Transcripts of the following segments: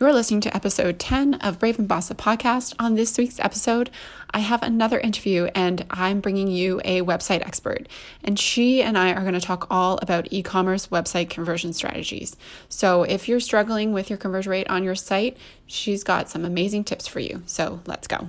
You're listening to episode 10 of Brave and Boss, the podcast. On this week's episode, I have another interview and I'm bringing you a website expert. And she and I are going to talk all about e commerce website conversion strategies. So if you're struggling with your conversion rate on your site, she's got some amazing tips for you. So let's go.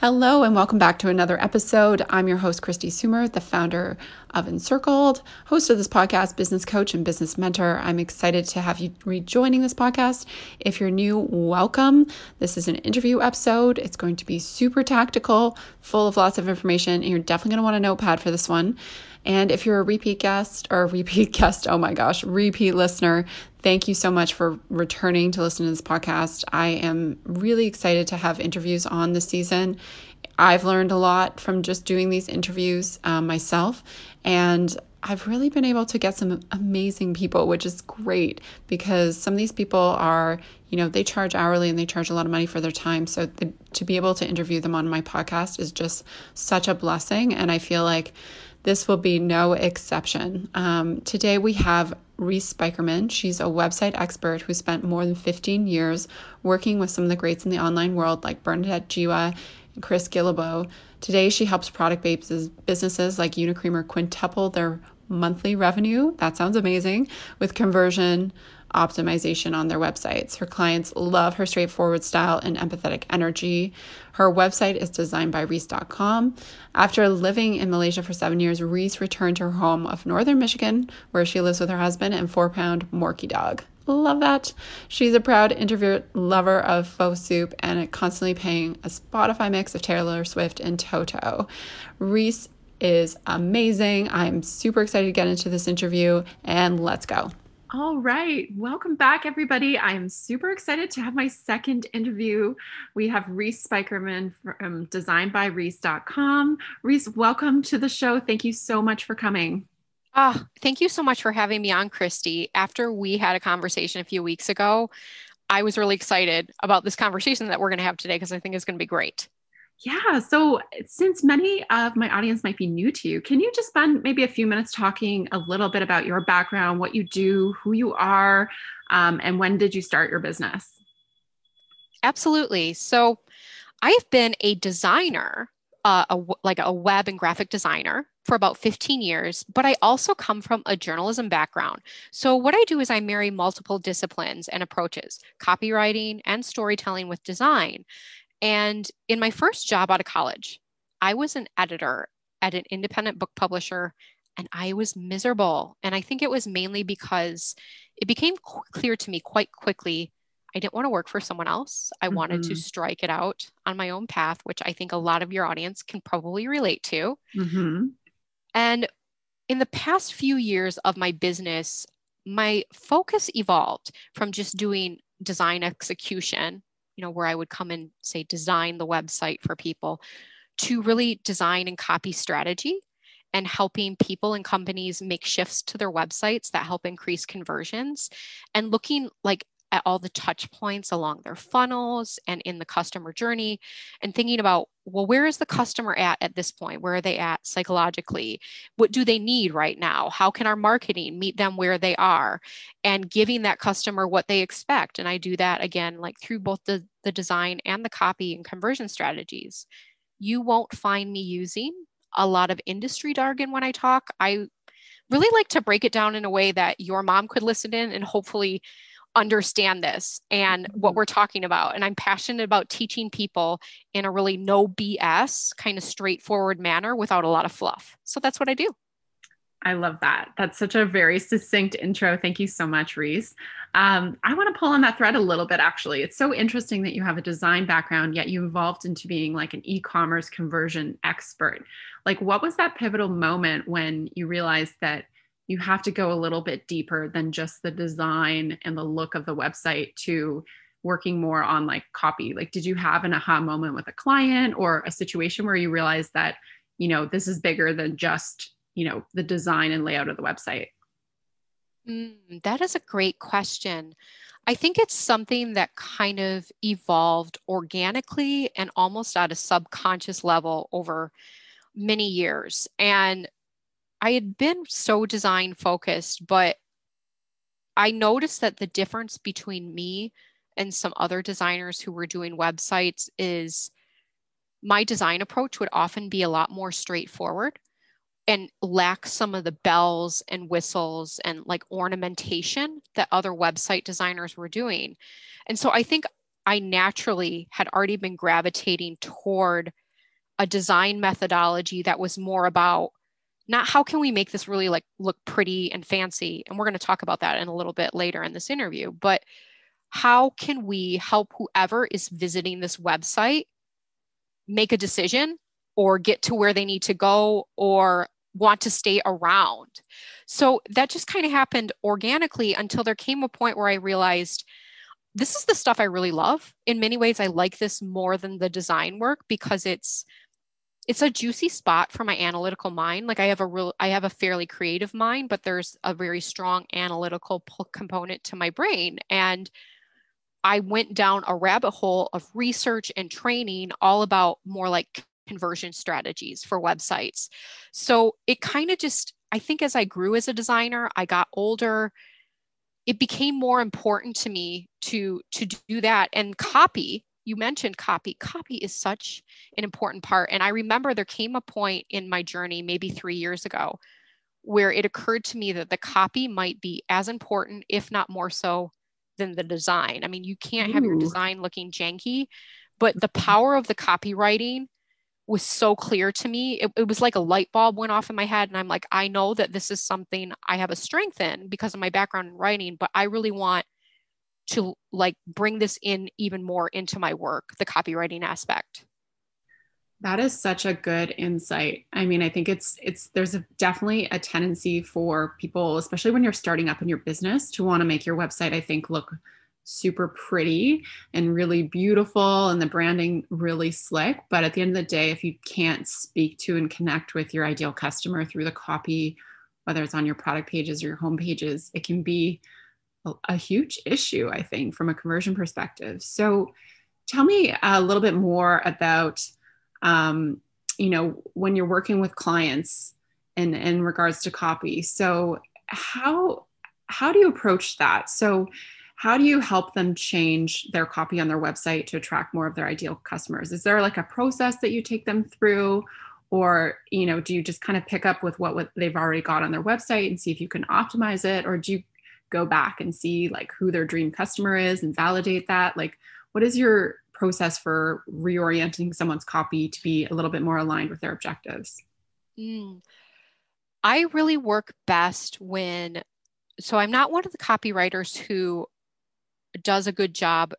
Hello, and welcome back to another episode. I'm your host, Kristi Soomer, the founder of Encircled, host of this podcast, business coach, and business mentor. I'm excited to have you rejoining this podcast. If you're new, welcome. This is an interview episode. It's going to be super tactical, full of lots of information, and you're definitely going to want a notepad for this one. And if you're a repeat guest or a repeat guest, oh my gosh, repeat listener, thank you so much for returning to listen to this podcast. I am really excited to have interviews on this season. I've learned a lot from just doing these interviews um, myself, and I've really been able to get some amazing people, which is great because some of these people are, you know, they charge hourly and they charge a lot of money for their time. So the, to be able to interview them on my podcast is just such a blessing. And I feel like this will be no exception. Um, today we have Reese Spykerman. She's a website expert who spent more than 15 years working with some of the greats in the online world like Bernadette Jiwa and Chris Guillebeau. Today she helps product businesses like Unicreamer quintuple their monthly revenue. That sounds amazing with conversion optimization on their websites. Her clients love her straightforward style and empathetic energy. Her website is designed by Reese.com. After living in Malaysia for seven years, Reese returned to her home of northern Michigan, where she lives with her husband and four pound Morkie dog. Love that. She's a proud introvert lover of pho soup and constantly paying a Spotify mix of Taylor Swift and Toto. Reese is amazing. I'm super excited to get into this interview and let's go. All right. Welcome back, everybody. I am super excited to have my second interview. We have Reese Spykerman from designedbyreese.com. Reese, welcome to the show. Thank you so much for coming. Oh, thank you so much for having me on, Kristi. After we had a conversation a few weeks ago, I was really excited about this conversation that we're going to have today because I think it's going to be great. Yeah. So, since many of my audience might be new to you, can you just spend maybe a few minutes talking a little bit about your background, what you do, who you are, um, and when did you start your business? Absolutely. So, I've been a designer, uh, a, like a web and graphic designer for about 15 years, but I also come from a journalism background. So, what I do is I marry multiple disciplines and approaches copywriting and storytelling with design. And in my first job out of college, I was an editor at an independent book publisher and I was miserable. And I think it was mainly because it became clear to me quite quickly I didn't want to work for someone else. I mm-hmm. wanted to mm-hmm. strike it out on my own path, which I think a lot of your audience can probably relate to. Mm-hmm. And in the past few years of my business, my focus evolved from just doing design execution you know, where I would come and say design the website for people to really design and copy strategy and helping people and companies make shifts to their websites that help increase conversions and looking like at all the touch points along their funnels and in the customer journey and thinking about well where is the customer at at this point? Where are they at psychologically? What do they need right now? How can our marketing meet them where they are? And giving that customer what they expect. And i do that again like through both the the design and the copy and conversion strategies. You won't find me using a lot of industry jargon when i talk. I really like to break it down in a way that your mom could listen in and hopefully understand this and what mm-hmm. we're talking about. And I'm passionate about teaching people in a really no BS kind of straightforward manner without a lot of fluff. So that's what I do. I love that. That's such a very succinct intro. Thank you so much, Reese. Um, I want to pull on that thread a little bit, actually. It's so interesting that you have a design background, yet you evolved into being like an e commerce conversion expert. Like, what was that pivotal moment when you realized that you have to go a little bit deeper than just the design and the look of the website to working more on like copy? Like, did you have an aha moment with a client or a situation where you realized that, you know, this is bigger than just, you know, the design and layout of the website? Mm, that is a great question. I think it's something that kind of evolved organically and almost at a subconscious level over many years. And I had been so design focused, but I noticed that the difference between me and some other designers who were doing websites is my design approach would often be a lot more straightforward and lack some of the bells and whistles and like ornamentation that other website designers were doing. And so I think I naturally had already been gravitating toward a design methodology that was more about not how can we make this really like look pretty and fancy? And we're going to talk about that in a little bit later in this interview but how can we help whoever is visiting this website make a decision or get to where they need to go or want to stay around? So that just kind of happened organically until there came a point where i realized this is the stuff i really love. In many ways i like this more than the design work because it's it's a juicy spot for my analytical mind like i have a real i have a fairly creative mind but there's a very strong analytical component to my brain and i went down a rabbit hole of research and training all about more like conversion strategies for websites. So it kind of just i think as i grew as a designer i got older it became more important to me to to do that and copy you mentioned copy. Copy is such an important part. And I remember there came a point in my journey, maybe three years ago, where it occurred to me that the copy might be as important, if not more so, than the design. I mean, you can't have your design looking janky, but the mm-hmm. power of the copywriting was so clear to me. It, it, was like a light bulb went off in my head. And I'm like, I know that this is something I have a strength in because of my background in writing, but I really want to like bring this in even more into my work, the copywriting aspect. That is such a good insight. I mean, I think it's it's there's a, definitely a tendency for people, especially when you're starting up in your business, to want to make your website I think look super pretty and really beautiful and the branding really slick, but at the end of the day if you can't speak to and connect with your ideal customer through the copy whether it's on your product pages or your home pages, it can be a huge issue, I think, from a conversion perspective. So, tell me a little bit more about, um, you know, when you're working with clients in in regards to copy. So, how how do you approach that? So, how do you help them change their copy on their website to attract more of their ideal customers? Is there like a process that you take them through? or you know do you just kind of pick up with what, what they've already got on their website and see if you can optimize it or do you go back and see like who their dream customer is and validate that? Like what is your process for reorienting someone's copy to be a little bit more aligned with their objectives? Mm. i really work best when so i'm not one of the copywriters who does a good job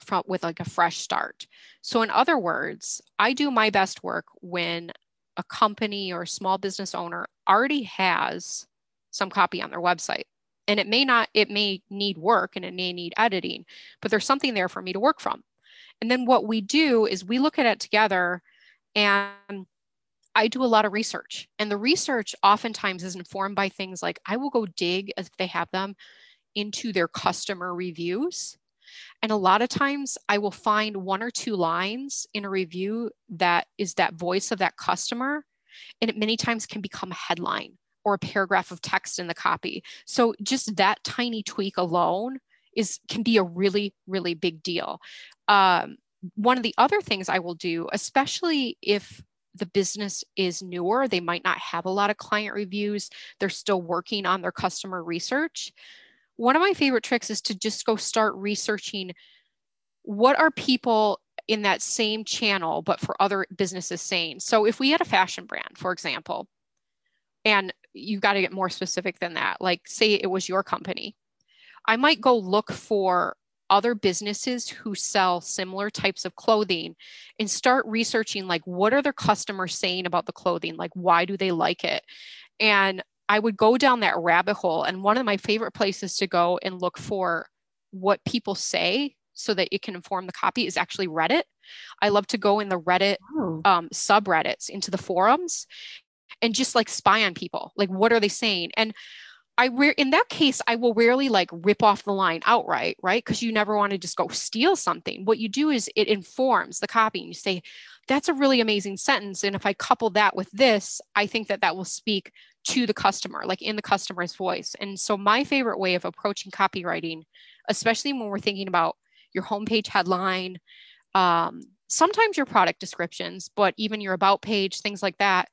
from with like a fresh start. So in other words i do my best work when a company or small business owner already has some copy on their website and it may not it may need work and it may need editing but there's something there for me to work from and then what we do is we look at it together and I do a lot of research, and the research oftentimes is informed by things like I will go dig if they have them into their customer reviews. And a lot of times I will find one or two lines in a review that is that voice of that customer. And it many times can become a headline or a paragraph of text in the copy. So just that tiny tweak alone is can be a really really big deal. Um, one of the other things I will do, especially if the business is newer, they might not have a lot of client reviews, they're still working on their customer research. One of my favorite tricks is to just go start researching what are people in that same channel, but for other businesses saying. So if we had a fashion brand, for example, and you've got to get more specific than that. Like, say it was your company. I might go look for other businesses who sell similar types of clothing and start researching like what are their customers saying about the clothing like why do they like it and i would go down that rabbit hole and one of my favorite places to go and look for what people say so that it can inform the copy is actually Reddit. I love to go in the Reddit oh. um, subreddits into the forums and just like spy on people. Like, what are they saying? And I re- in that case, I will rarely like rip off the line outright, right? Because you never want to just go steal something. What you do is it informs the copy, and you say, "That's a really amazing sentence." And if I couple that with this, I think that that will speak to the customer, like in the customer's voice. And so, my favorite way of approaching copywriting, especially when we're thinking about your homepage headline, um, sometimes your product descriptions, but even your about page, things like that,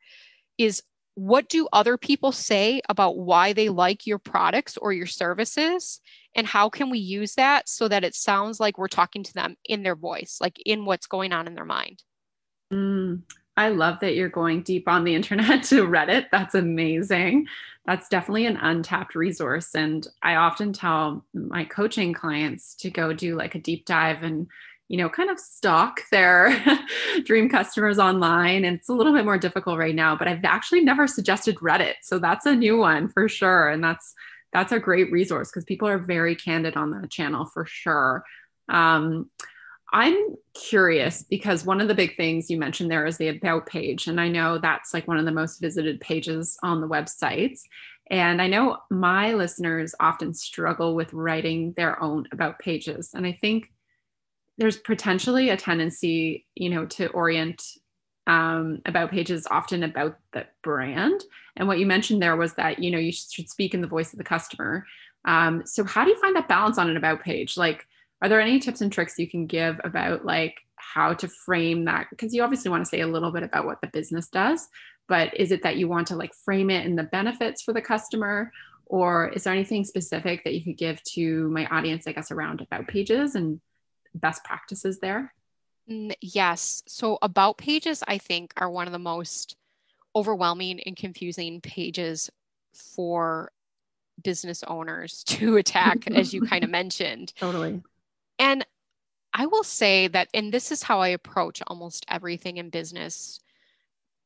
is what do other people say about why they like your products or your services? And how can we use that so that it sounds like we're talking to them in their voice like in what's going on in their mind? Mm, i love that you're going deep on the internet to reddit. That's amazing. That's definitely an untapped resource. And i often tell my coaching clients to go do like a deep dive and you know, kind of stalk their dream customers online. And it's a little bit more difficult right now, but I've actually never suggested Reddit. So that's a new one for sure. And that's that's a great resource because people are very candid on that channel for sure. Um, I'm curious because one of the big things you mentioned there is the about page. And I know that's like one of the most visited pages on the websites. And I know my listeners often struggle with writing their own about pages. And I think there's potentially a tendency, you know, to orient um, about pages often about the brand. And what you mentioned there was that, you know, you should speak in the voice of the customer. Um, so how do you find that balance on an about page? Like, are there any tips and tricks you can give about like how to frame that? Because you obviously want to say a little bit about what the business does, but is it that you want to like frame it in the benefits for the customer? Or is there anything specific that you could give to my audience, I guess, around about pages and best practices there? Yes. So, about pages, I think, are one of the most overwhelming and confusing pages for business owners to attack, as you kind of mentioned. Totally. And I will say that, and this is how I approach almost everything in business.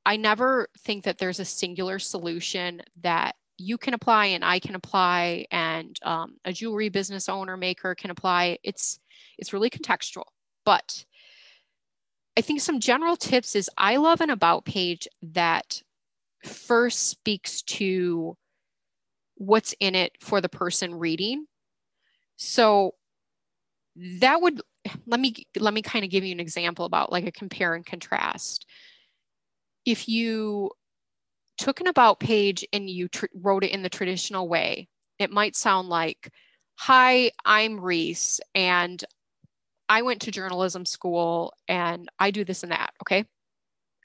I never think that there's a singular solution that you can apply and I can apply and um, a jewelry business owner maker can apply. It's it's really contextual. But I think some general tips is I love an about page that first speaks to what's in it for the person reading. So that would let me let me kind of give you an example about like a compare and contrast. If you took an about page and you tr- wrote it in the traditional way, it might sound like, Hi, I'm Reese, and I went to journalism school and I do this and that. Okay.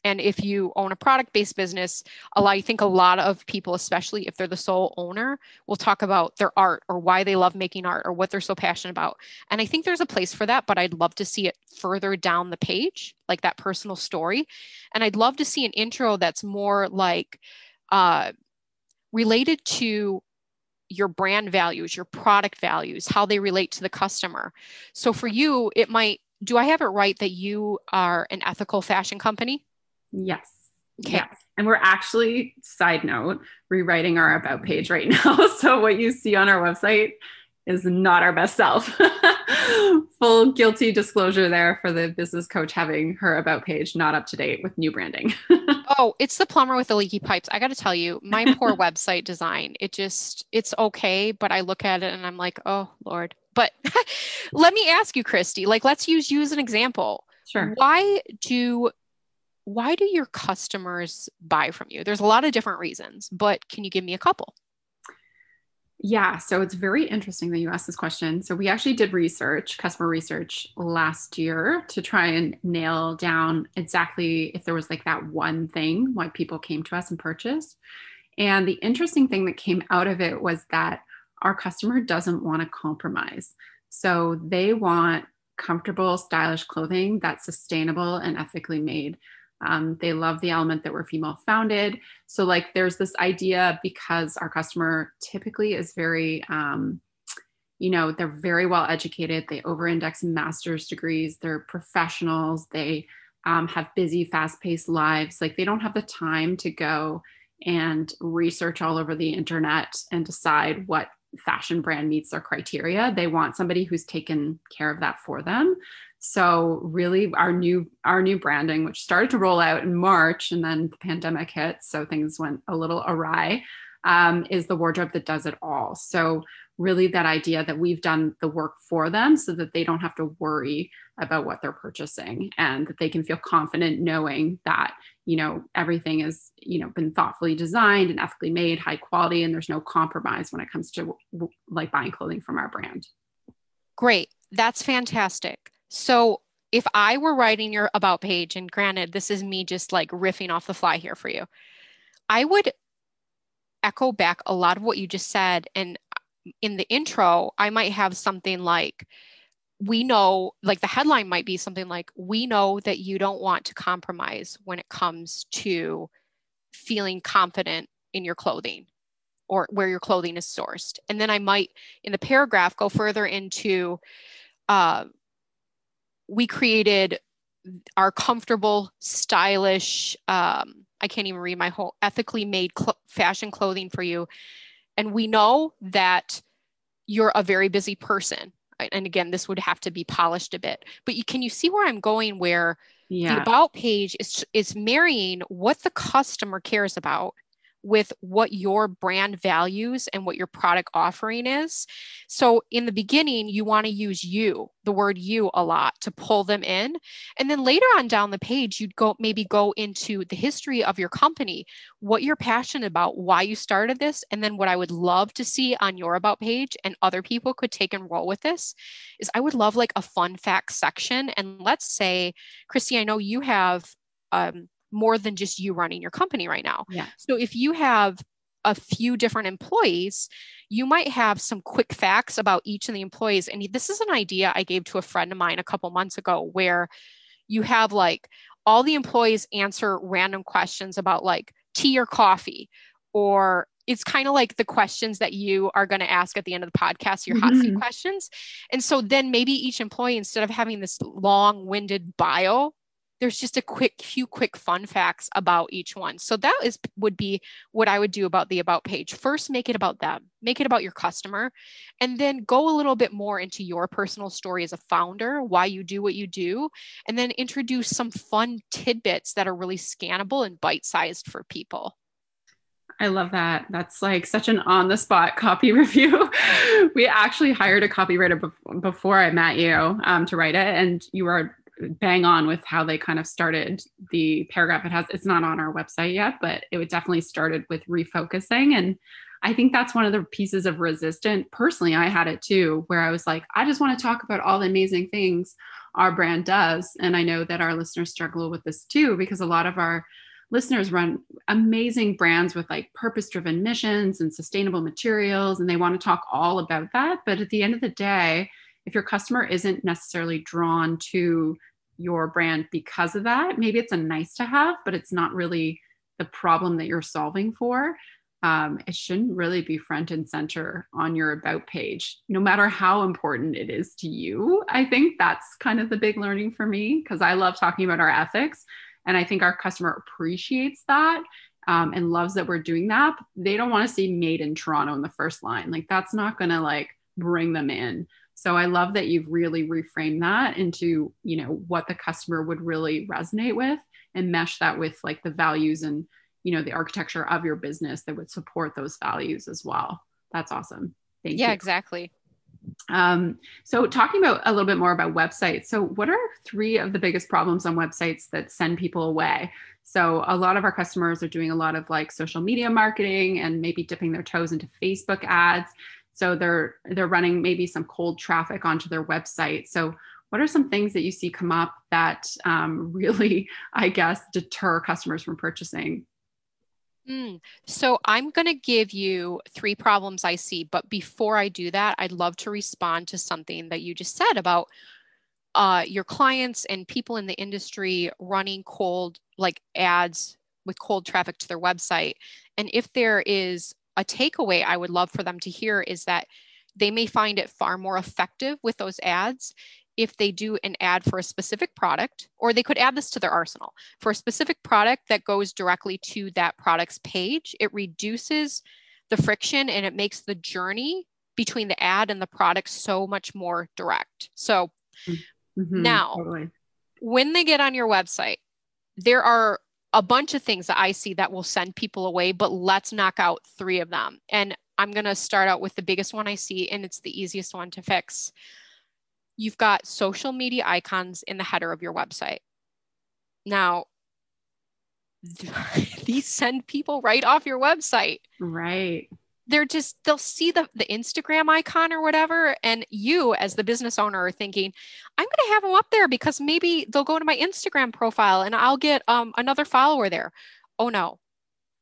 And if you own a product based business, a lot, I think a lot of people, especially if they're the sole owner, will talk about their art or why they love making art or what they're so passionate about. And I think there's a place for that, but I'd love to see it further down the page, like that personal story. And I'd love to see an intro that's more like uh, related to your brand values, your product values, how they relate to the customer. So for you, it might, do I have it right that you are an ethical fashion company? Yes. Okay. Yes. And we're actually, side note, rewriting our about page right now. So what you see on our website is not our best self. Full guilty disclosure there for the business coach having her about page not up to date with new branding. oh, it's the plumber with the leaky pipes. I got to tell you, my poor website design, it just, it's okay. But I look at it and I'm like, oh, Lord. But let me ask you, Kristi, like, let's use you as an example. Sure. Why do why do your customers buy from you? There's a lot of different reasons, but can you give me a couple? Yeah, so it's very interesting that you asked this question. So we actually did research, customer research last year to try and nail down exactly if there was like that one thing why people came to us and purchased. And the interesting thing that came out of it was that our customer doesn't want to compromise. So they want comfortable, stylish clothing that's sustainable and ethically made. Um, they love the element that we're female founded. So, like, there's this idea because our customer typically is very, um, you know, they're very well educated. They over index master's degrees. They're professionals. They um, have busy, fast paced lives. Like, they don't have the time to go and research all over the internet and decide what fashion brand meets their criteria. They want somebody who's taken care of that for them. So really our new our new branding, which started to roll out in March and then the pandemic hit, so things went a little awry, um, is the wardrobe that does it all. So really that idea that we've done the work for them so that they don't have to worry about what they're purchasing and that they can feel confident knowing that you know everything is you know been thoughtfully designed and ethically made high quality and there's no compromise when it comes to like buying clothing from our brand. Great. That's fantastic so if I were writing your about page, and granted, this is me just like riffing off the fly here for you, I would echo back a lot of what you just said. And in the intro, I might have something like, we know, like the headline might be something like, we know that you don't want to compromise when it comes to feeling confident in your clothing or where your clothing is sourced. And then I might, in the paragraph, go further into, uh, we created our comfortable, stylish, um, I can't even read my whole ethically made cl- fashion clothing for you. And we know that you're a very busy person. And again, this would have to be polished a bit. But you, can you see where I'm going? Where yeah. the about page is is marrying what the customer cares about with what your brand values and what your product offering is. So in the beginning, you want to use you, the word you a lot to pull them in. And then later on down the page, you'd go maybe go into the history of your company, what you're passionate about, why you started this. And then what I would love to see on your about page and other people could take and roll with this is I would love like a fun fact section. And let's say, Kristi, I know you have um, more than just you running your company right now. Yeah. So if you have a few different employees, you might have some quick facts about each of the employees. And this is an idea I gave to a friend of mine a couple months ago where you have like all the employees answer random questions about like tea or coffee or it's kind of like the questions that you are going to ask at the end of the podcast, your hot seat mm-hmm. questions. And so then maybe each employee, instead of having this long winded bio, there's just a quick few quick fun facts about each one. So that is would be what I would do about the about page. First, make it about them, make it about your customer, and then go a little bit more into your personal story as a founder, why you do what you do, and then introduce some fun tidbits that are really scannable and bite-sized for people. I love that. That's like such an on the spot copy review. we actually hired a copywriter before I met you um, to write it, and you were bang on with how they kind of started the paragraph. It has it's not on our website yet but it would definitely started with refocusing. And i think that's one of the pieces of resistance. Personally i had it too where i was like i just want to talk about all the amazing things our brand does. And i know that our listeners struggle with this too because a lot of our listeners run amazing brands with like purpose driven missions and sustainable materials and they want to talk all about that. But at the end of the day if your customer isn't necessarily drawn to your brand because of that, maybe it's a nice to have, but it's not really the problem that you're solving for. Um, it shouldn't really be front and center on your about page, no matter how important it is to you. I think that's kind of the big learning for me because I love talking about our ethics. And I think our customer appreciates that um, and loves that we're doing that. They don't want to see made in Toronto in the first line. Like that's not going to like bring them in. So I love that you've really reframed that into, you know, what the customer would really resonate with and mesh that with like the values and, you know, the architecture of your business that would support those values as well. That's awesome. Thank yeah, you. Yeah, exactly. Um, so talking about a little bit more about websites. So what are three of the biggest problems on websites that send people away? So a lot of our customers are doing a lot of like social media marketing and maybe dipping their toes into Facebook ads. So they're they're running maybe some cold traffic onto their website. So what are some things that you see come up that um, really, I guess, deter customers from purchasing? Mm. So I'm going to give you three problems I see, but before I do that, I'd love to respond to something that you just said about uh, your clients and people in the industry running cold like ads with cold traffic to their website. And if there is a takeaway I would love for them to hear is that they may find it far more effective with those ads if they do an ad for a specific product, or they could add this to their arsenal for a specific product that goes directly to that product's page. It reduces the friction and it makes the journey between the ad and the product so much more direct. So Mhm, Now- totally. when they get on your website, there are a bunch of things that I see that will send people away, but let's knock out three of them. And I'm going to start out with the biggest one I see, and it's the easiest one to fix. You've got social media icons in the header of your website. Now, these send people right off your website right. They're just they'll see the the Instagram icon or whatever and you as the business owner are thinking I'm going to have them up there because maybe they'll go to my Instagram profile and I'll get um, another follower there. Oh no.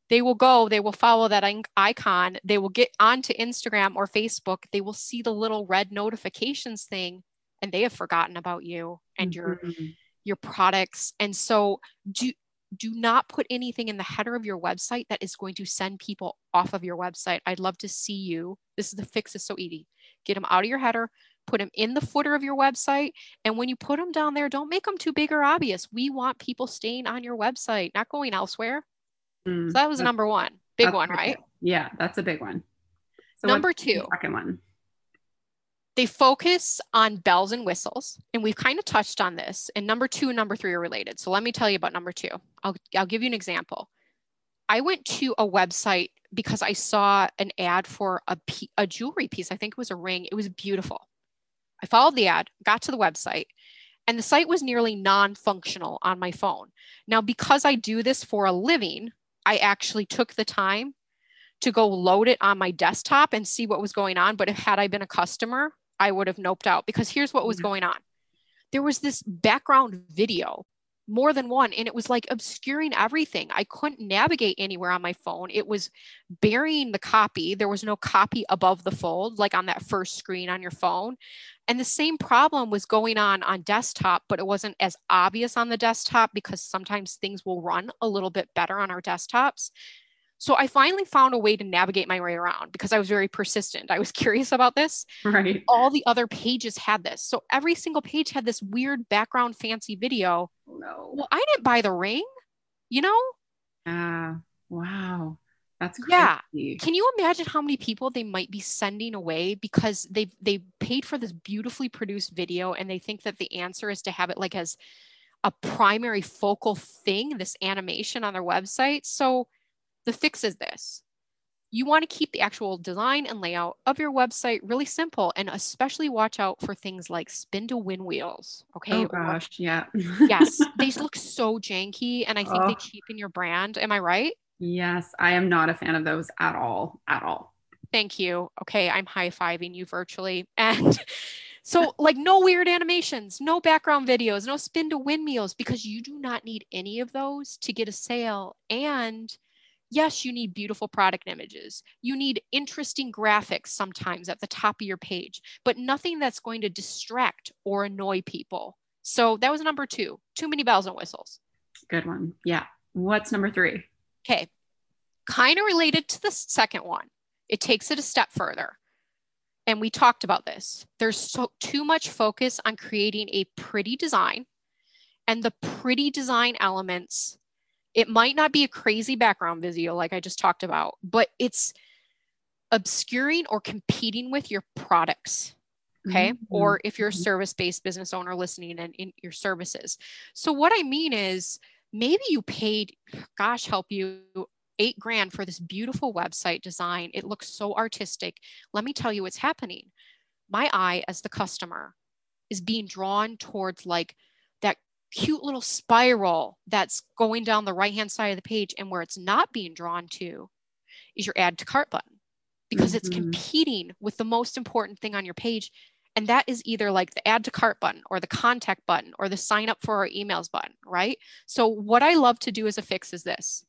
They will go, they will follow that icon, they will get onto Instagram or Facebook, they will see the little red notifications thing and they have forgotten about you and your Mhm. your products. And so do do not put anything in the header of your website that is going to send people off of your website. I'd love to see you. This is the fix is so easy. Get them out of your header, put them in the footer of your website, and when you put them down there, don't make them too big or obvious. We want people staying on your website, not going elsewhere. Mm, So that was number 1. Big one, right? Yeah, that's a big one. So Number 2. second one. They focus on bells and whistles and we've kind of touched on this and number two and number three are related. So let me tell you about number two. I'll, I'll give you an example. I went to a website because i saw an ad for a, a jewelry piece. I think it was a ring. It was beautiful. I followed the ad got to the website and the site was nearly non-functional on my phone. Now because i do this for a living i actually took the time to go load it on my desktop and see what was going on. But if had i been a customer I would have noped out because here's what was mm-hmm. going on. There was this background video, more than one, and it was like obscuring everything. I couldn't navigate anywhere on my phone. It was burying the copy. There was no copy above the fold, like on that first screen on your phone. And the same problem was going on on desktop, but it wasn't as obvious on the desktop because sometimes things will run a little bit better on our desktops. So I finally found a way to navigate my way around because I was very persistent. I was curious about this Right. all the other pages had this. So every single page had this weird background fancy video. No. Well, I didn't buy the ring, you know? Ah, wow. That's Yeah. Can you imagine how many people they might be sending away because they they paid for this beautifully produced video and they think that the answer is to have it like as a primary focal thing, this animation on their website. So the fix is this. You want to keep the actual design and layout of your website really simple and especially watch out for things like spin to win wheels. Okay. Oh gosh, yeah. yes. They look so janky and I think they Oh. cheapen your brand. Am I right? yes, I am not a fan of those at all. At all. Thank you. Okay, I'm high fiving you virtually. And so, like, no weird animations, no background videos, no spin to windmills, because you do not need any of those to get a sale. And yes, you need beautiful product images. You need interesting graphics sometimes at the top of your page, but nothing that's going to distract or annoy people. So, that was number two too many bells and whistles. Good one. Yeah. What's number three? Okay. Kind of related to the second one. It takes it a step further. And we talked about this. There's so too much focus on creating a pretty design and the pretty design elements. It might not be a crazy background video like I just talked about, but it's obscuring or competing with your products okay? Mhm. or if you're a Mhm. service-based business owner listening and in your services. So what i mean is maybe you paid gosh help you eight grand for this beautiful website design. It looks so artistic. Let me tell you what's happening. My eye as the customer is being drawn towards like cute little spiral that's going down the right hand side of the page and where it's not being drawn to is your add to cart button because it's Mhm. competing with the most important thing on your page and that is either like the add to cart button or the contact button or the sign up for our emails button, right? So, what I love to do as a fix is this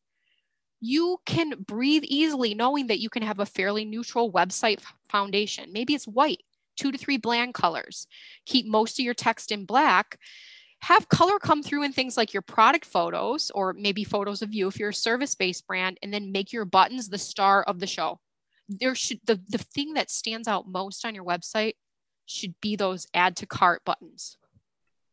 you can breathe easily knowing that you can have a fairly neutral website foundation. Maybe it's white, two to three bland colors. Keep most of your text in black. Have color come through in things like your product photos or maybe photos of you if you're a service based brand, and then make your buttons the star of the show. There should the, the thing that stands out most on your website should be those add to cart buttons.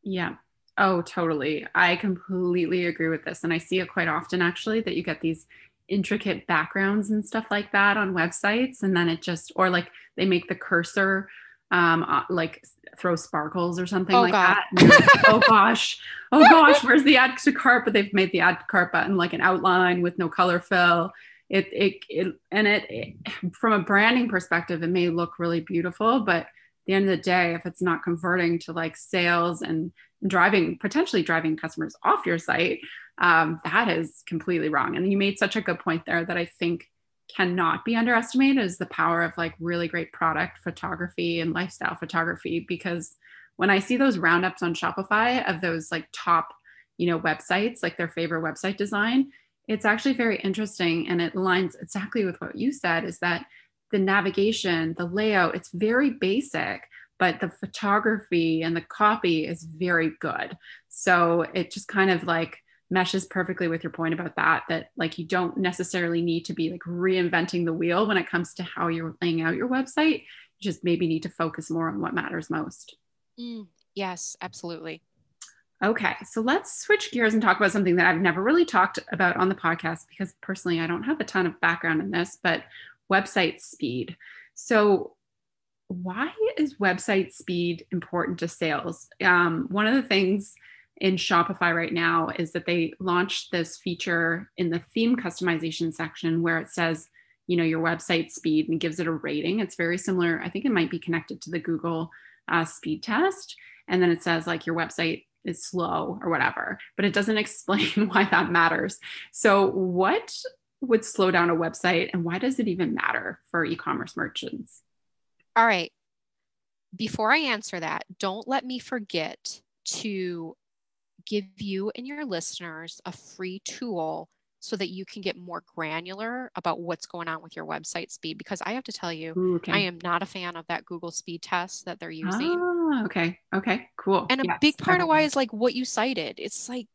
Yeah. Oh, totally. I completely agree with this. And I see it quite often actually that you get these intricate backgrounds and stuff like that on websites and then it just or like they make the cursor um uh, like throw sparkles or something Oh, like God. that like, oh gosh. Oh gosh where's the add to cart but they've made the add to cart button like an outline with no color fill. It it, it and it, it from a branding perspective it may look really beautiful but at the end of the day if it's not converting to like sales and driving potentially driving customers off your site um, that is completely wrong. And you made such a good point there that i think cannot be underestimated is the power of like really great product photography and lifestyle photography because when i see those roundups on shopify of those like top you know websites like their favorite website design it's actually very interesting and it aligns exactly with what you said is that the navigation the layout it's very basic but the photography and the copy is very good. So it just kind of like meshes perfectly with your point about that that like you don't necessarily need to be like reinventing the wheel when it comes to how you're laying out your website. You just maybe need to focus more on what matters most. Mm, yes, absolutely. okay so let's switch gears and talk about something that i've never really talked about on the podcast because personally i don't have a ton of background in this but website speed. So why is website speed important to sales? Um, one of the things in Shopify right now is that they launched this feature in the theme customization section where it says, you know, your website speed and gives it a rating. It's very similar. I think it might be connected to the Google uh, speed test. And then it says like your website is slow or whatever, but it doesn't explain why that matters. So, what would slow down a website and why does it even matter for e commerce merchants? All right. Before I answer that, don't let me forget to give you and your listeners a free tool so that you can get more granular about what's going on with your website speed. Because I have to tell you, Ooh, okay. I am not a fan of that Google speed test that they're using. Ah, okay. Okay. Cool. and a Yes, big part I of why is like what you cited. It's like,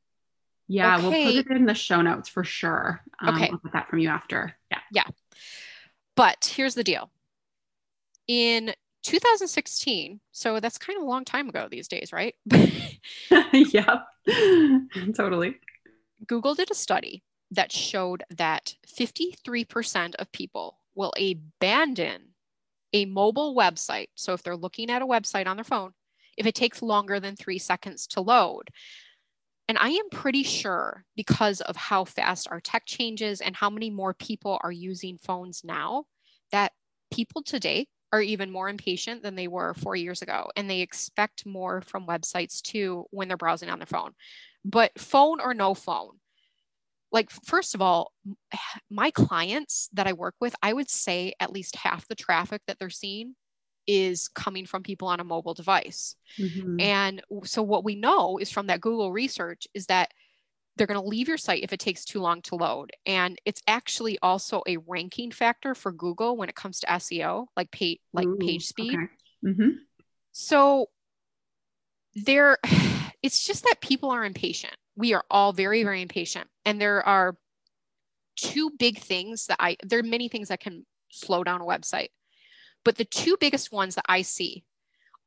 Yeah, we'll put it in the show notes for sure. Um, Okay. I'll get that from you after. Yeah. Yeah. but here's the deal. In 2016, so that's kind of a long time ago these days, right? yeah, totally. Google did a study that showed that 53% of people will abandon a mobile website. So if they're looking at a website on their phone, if it takes longer than three seconds to load. And I am pretty sure because of how fast our tech changes and how many more people are using phones now, that people today are even more impatient than they were four years ago. And they expect more from websites too when they're browsing on their phone. But phone or no phone, like, first of all, my clients that I work with, I would say at least half the traffic that they're seeing is coming from people on a mobile device. Mhm. And so what we know is from that Google research is that they're going to leave your site if it takes too long to load. And it's actually also a ranking factor for Google when it comes to SEO, like page like Ooh, page speed. Okay. Mhm. So there it's just that people are impatient. We are all very very impatient and there are two big things that I there are many things that can slow down a website. But the two biggest ones that I see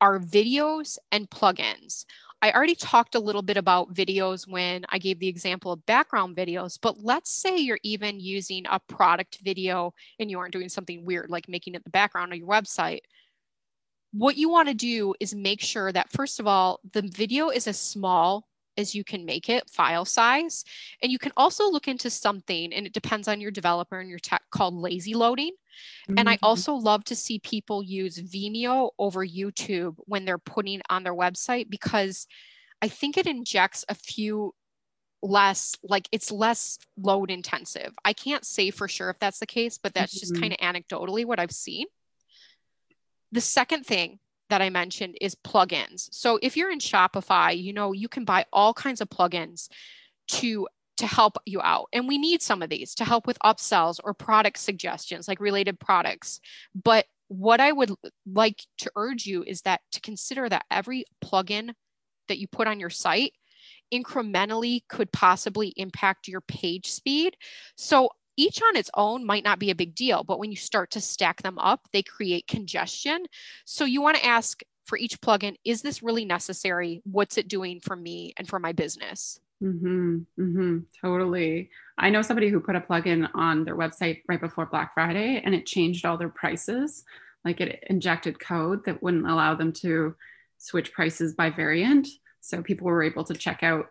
are videos and plugins. I already talked a little bit about videos when I gave the example of background videos, but let's say you're even using a product video and you aren't doing something weird like making it the background of your website. What you want to do is make sure that, first of all, the video is as small as you can make it, file size. And you can also look into something, and it depends on your developer and your tech, called lazy loading. And I Mhm. also love to see people use Vimeo over YouTube when they're putting on their website because I think it injects a few less, like it's less load intensive. I can't say for sure if that's the case, but that's just Mhm. kind of anecdotally what I've seen. The second thing that I mentioned is plugins. So if you're in Shopify, you know, you can buy all kinds of plugins to to help you out. And we need some of these to help with upsells or product suggestions, like related products. But what I would like to urge you is that to consider that every plugin that you put on your site incrementally could possibly impact your page speed. So each on its own might not be a big deal, but when you start to stack them up, they create congestion. So you want to ask for each plugin, is this really necessary? What's it doing for me and for my business? Mm-hmm, mm-hmm, totally. I know somebody who put a plugin on their website right before Black Friday and it changed all their prices. Like it injected code that wouldn't allow them to switch prices by variant. So people were able to check out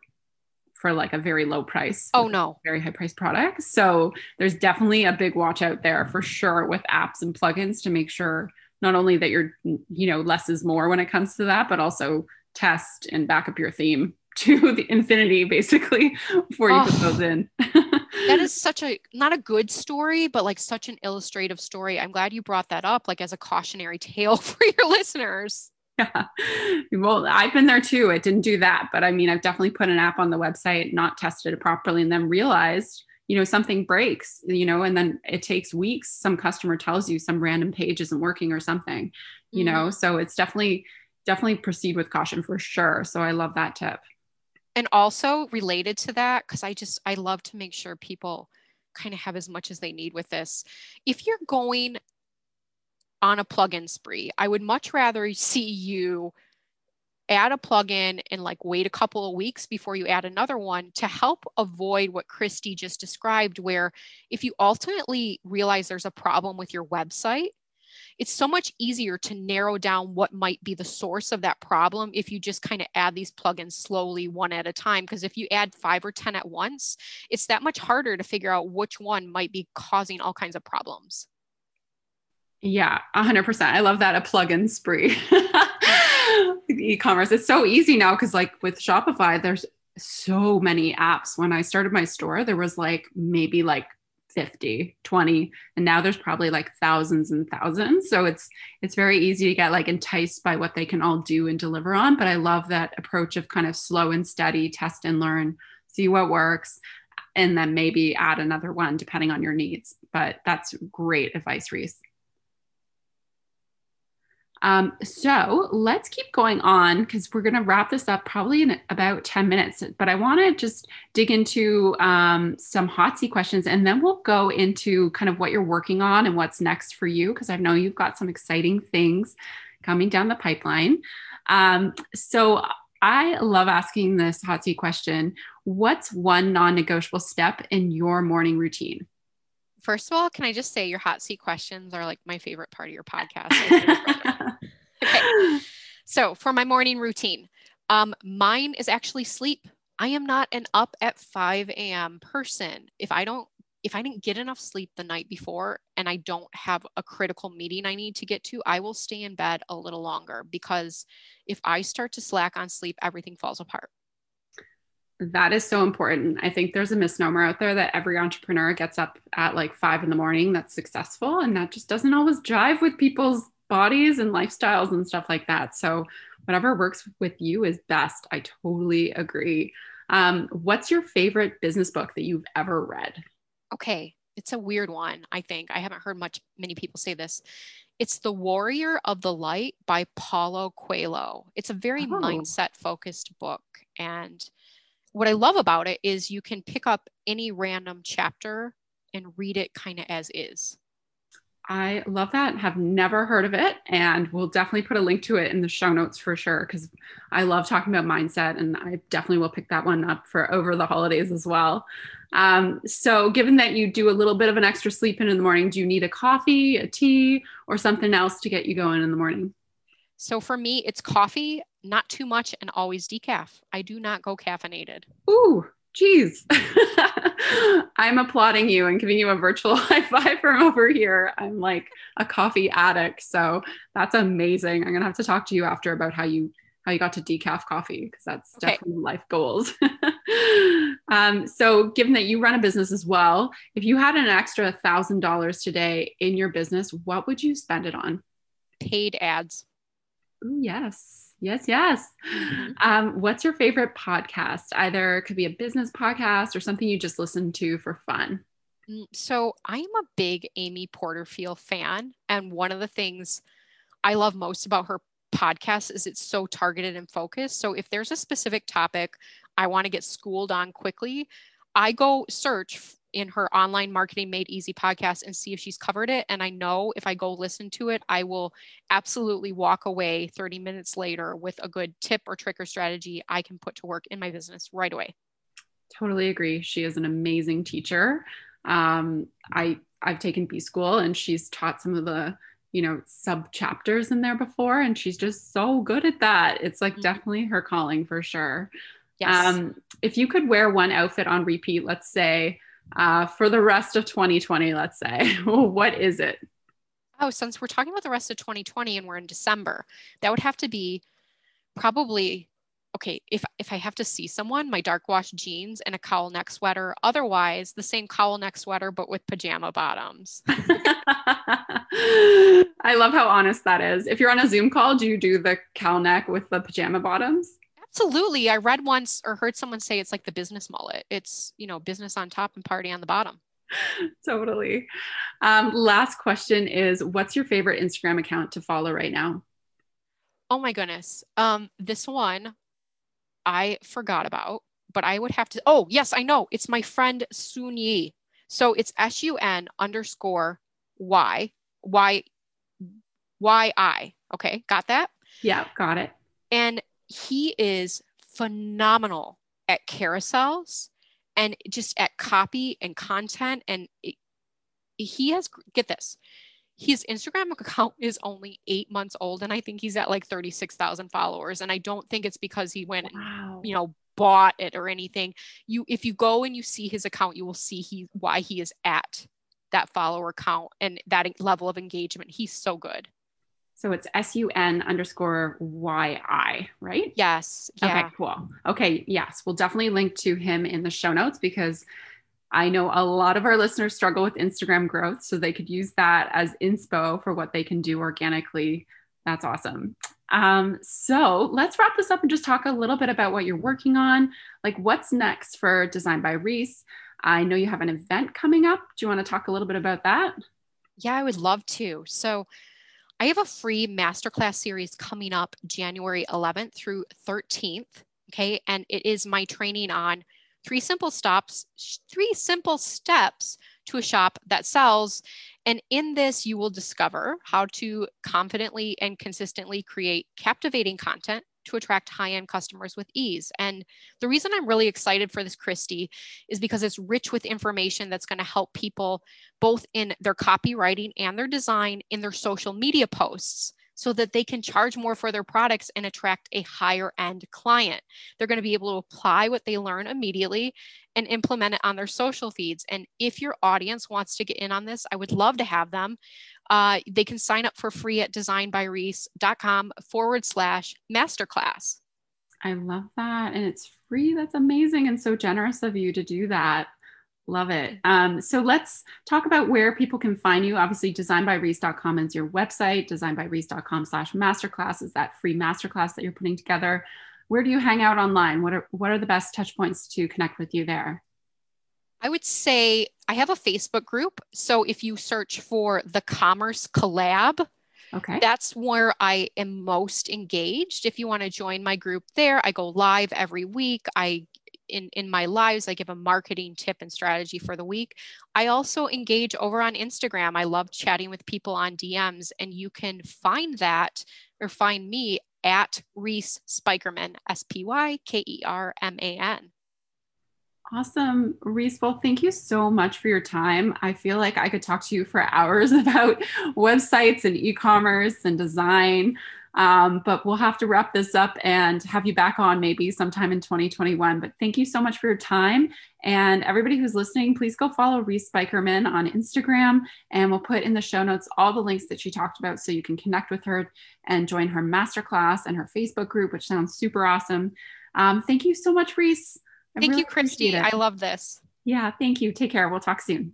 for like a very low price. Oh no. Very high price product. So there's definitely a big watch out there for sure with apps and plugins to make sure not only that you're, you know, less is more when it comes to that, but also test and back up your theme to the infinity basically before you oh, put those in. that is such a not a good story, but like such an illustrative story. I'm glad you brought that up, like as a cautionary tale for your listeners. Yeah. Well, I've been there too. It didn't do that, but I mean, I've definitely put an app on the website, not tested it properly, and then realized, you know, something breaks, you know, and then it takes weeks. Some customer tells you some random page isn't working or something, you mm-hmm. know. So it's definitely, definitely proceed with caution for sure. So I love that tip and also related to that because i just i love to make sure people kind of have as much as they need with this if you're going on a plugin spree i would much rather see you add a plugin and like wait a couple of weeks before you add another one to help avoid what Kristi just described where if you ultimately realize there's a problem with your website it's so much easier to narrow down what might be the source of that problem if you just kind of add these plugins slowly one at a time. Because if you add five or 10 at once, it's that much harder to figure out which one might be causing all kinds of problems. Yeah, 100%. I love that a plugin spree. e-commerce it's so easy now because like with shopify there's so many apps when i started my store there was like maybe like 50 20 and now there's probably like thousands and thousands so it's it's very easy to get like enticed by what they can all do and deliver on but i love that approach of kind of slow and steady test and learn see what works and then maybe add another one depending on your needs but that's great advice reese um, so let's keep going on because we're going to wrap this up probably in about 10 minutes. But I want to just dig into um, some hot seat questions and then we'll go into kind of what you're working on and what's next for you because I know you've got some exciting things coming down the pipeline. Um, so I love asking this hot seat question What's one non negotiable step in your morning routine? First of all, can I just say your hot seat questions are like my favorite part of your podcast? okay. So for my morning routine, um, mine is actually sleep. I am not an up at 5 a.m. person. If I don't, if I didn't get enough sleep the night before and I don't have a critical meeting I need to get to, I will stay in bed a little longer because if I start to slack on sleep, everything falls apart. That is so important. I think there's a misnomer out there that every entrepreneur gets up at like five in the morning that's successful. And that just doesn't always jive with people's bodies and lifestyles and stuff like that. So, whatever works with you is best. I totally agree. Um, what's your favorite business book that you've ever read? Okay. It's a weird one, I think. I haven't heard much, many people say this. It's The Warrior of the Light by Paulo Coelho. It's a very oh. mindset focused book. And what I love about it is you can pick up any random chapter and read it kind of as is. I love that. Have never heard of it. And we'll definitely put a link to it in the show notes for sure, because I love talking about mindset and I definitely will pick that one up for over the holidays as well. Um, so, given that you do a little bit of an extra sleep in in the morning, do you need a coffee, a tea, or something else to get you going in the morning? So, for me, it's coffee not too much and always decaf. I do not go caffeinated. Ooh, geez. I'm applauding you and giving you a virtual high five from over here. I'm like a coffee addict. So that's amazing. I'm gonna have to talk to you after about how you how you got to decaf coffee because that's okay. definitely life goals. um, so given that you run a business as well, if you had an extra thousand dollars today in your business, what would you spend it on? Paid ads. Ooh, yes. Yes, yes. Mm-hmm. Um, what's your favorite podcast? Either it could be a business podcast or something you just listen to for fun. Mm, so I am a big Amy Porterfield fan. And one of the things I love most about her podcast is it's so targeted and focused. So if there's a specific topic I want to get schooled on quickly, I go search in her online marketing made easy podcast and see if she's covered it and i know if i go listen to it i will absolutely walk away 30 minutes later with a good tip or trick or strategy i can put to work in my business right away Totally agree. She is an amazing teacher. Um, I I've taken B school and she's taught some of the you know sub chapters in there before and she's just so good at that it's like mm-hmm. definitely her calling for sure yes. um if you could wear one outfit on repeat let's say uh, for the rest of 2020 let's say what is it oh since we're talking about the rest of 2020 and we're in december that would have to be probably okay, if if I have to see someone, my dark wash jeans and a cowl neck sweater. Otherwise, the same cowl neck sweater but with pajama bottoms. I love how honest that is. If you're on a Zoom call, do you do the cowl neck with the pajama bottoms? Absolutely. I read once or heard someone say it's like the business mullet. It's, you know, business on top and party on the bottom. totally. Um, last question is what's your favorite Instagram account to follow right now? Oh my goodness. Um, this one I forgot about, but I would have to. Oh, yes, I know. It's my friend Sun Yi. So it's S U N underscore Y Y Y I. Okay, got that? Yeah, got it. And he is phenomenal at carousels and just at copy and content. And it, he has, get this, his Instagram account is only eight months old, and I think he's at like 36,000 followers. And I don't think it's because he went, wow. and, you know, bought it or anything. You, if you go and you see his account, you will see he why he is at that follower count and that level of engagement. He's so good. So it's S U N underscore Y I, right? Yes. Yeah. Okay, cool. Okay. Yes. We'll definitely link to him in the show notes because I know a lot of our listeners struggle with Instagram growth, so they could use that as inspo for what they can do organically. That's awesome. Um, so let's wrap this up and just talk a little bit about what you're working on. Like, what's next for Design by Reese? I know you have an event coming up. Do you want to talk a little bit about that? Yeah, I would love to. So, I have a free masterclass series coming up January 11th through 13th. Okay. And it is my training on three simple stops, three simple steps to a shop that sells. And in this, you will discover how to confidently and consistently create captivating content to attract high end customers with ease. And the reason I'm really excited for this, Kristi, is because it's rich with information that's going to help people both in their copywriting and their design in their social media posts so that they can charge more for their products and attract a higher end client. They're going to be able to apply what they learn immediately and implement it on their social feeds. And if your audience wants to get in on this, I would love to have them. Uh, they can sign up for free at designbyreese.com forward slash masterclass. I love that. And it's free. That's amazing and so generous of you to do that. Love it. Um, so let's talk about where people can find you. Obviously, designbyreese.com is your website. Designbyreese.com slash masterclass is that free masterclass that you're putting together. Where do you hang out online? What are what are the best touch points to connect with you there? I would say I have a Facebook group. So if you search for the Commerce Collab, okay, that's where I am most engaged. If you want to join my group there, I go live every week. I in in my lives i give a marketing tip and strategy for the week i also engage over on instagram i love chatting with people on dms and you can find that or find me at reese Spykerman, s-p-y-k-e-r-m-a-n Awesome. Reese, well, thank you so much for your time. I feel like I could talk to you for hours about websites and e commerce and design. Um, but we'll have to wrap this up and have you back on maybe sometime in 2021. But thank you so much for your time. And everybody who's listening, please go follow Reese Spykerman on Instagram. And we'll put in the show notes all the links that she talked about so you can connect with her and join her masterclass and her Facebook group, which sounds super awesome. Um, thank you so much, Reese. Thank really you, Kristi. I love this. Yeah, thank you. Take care. We'll talk soon.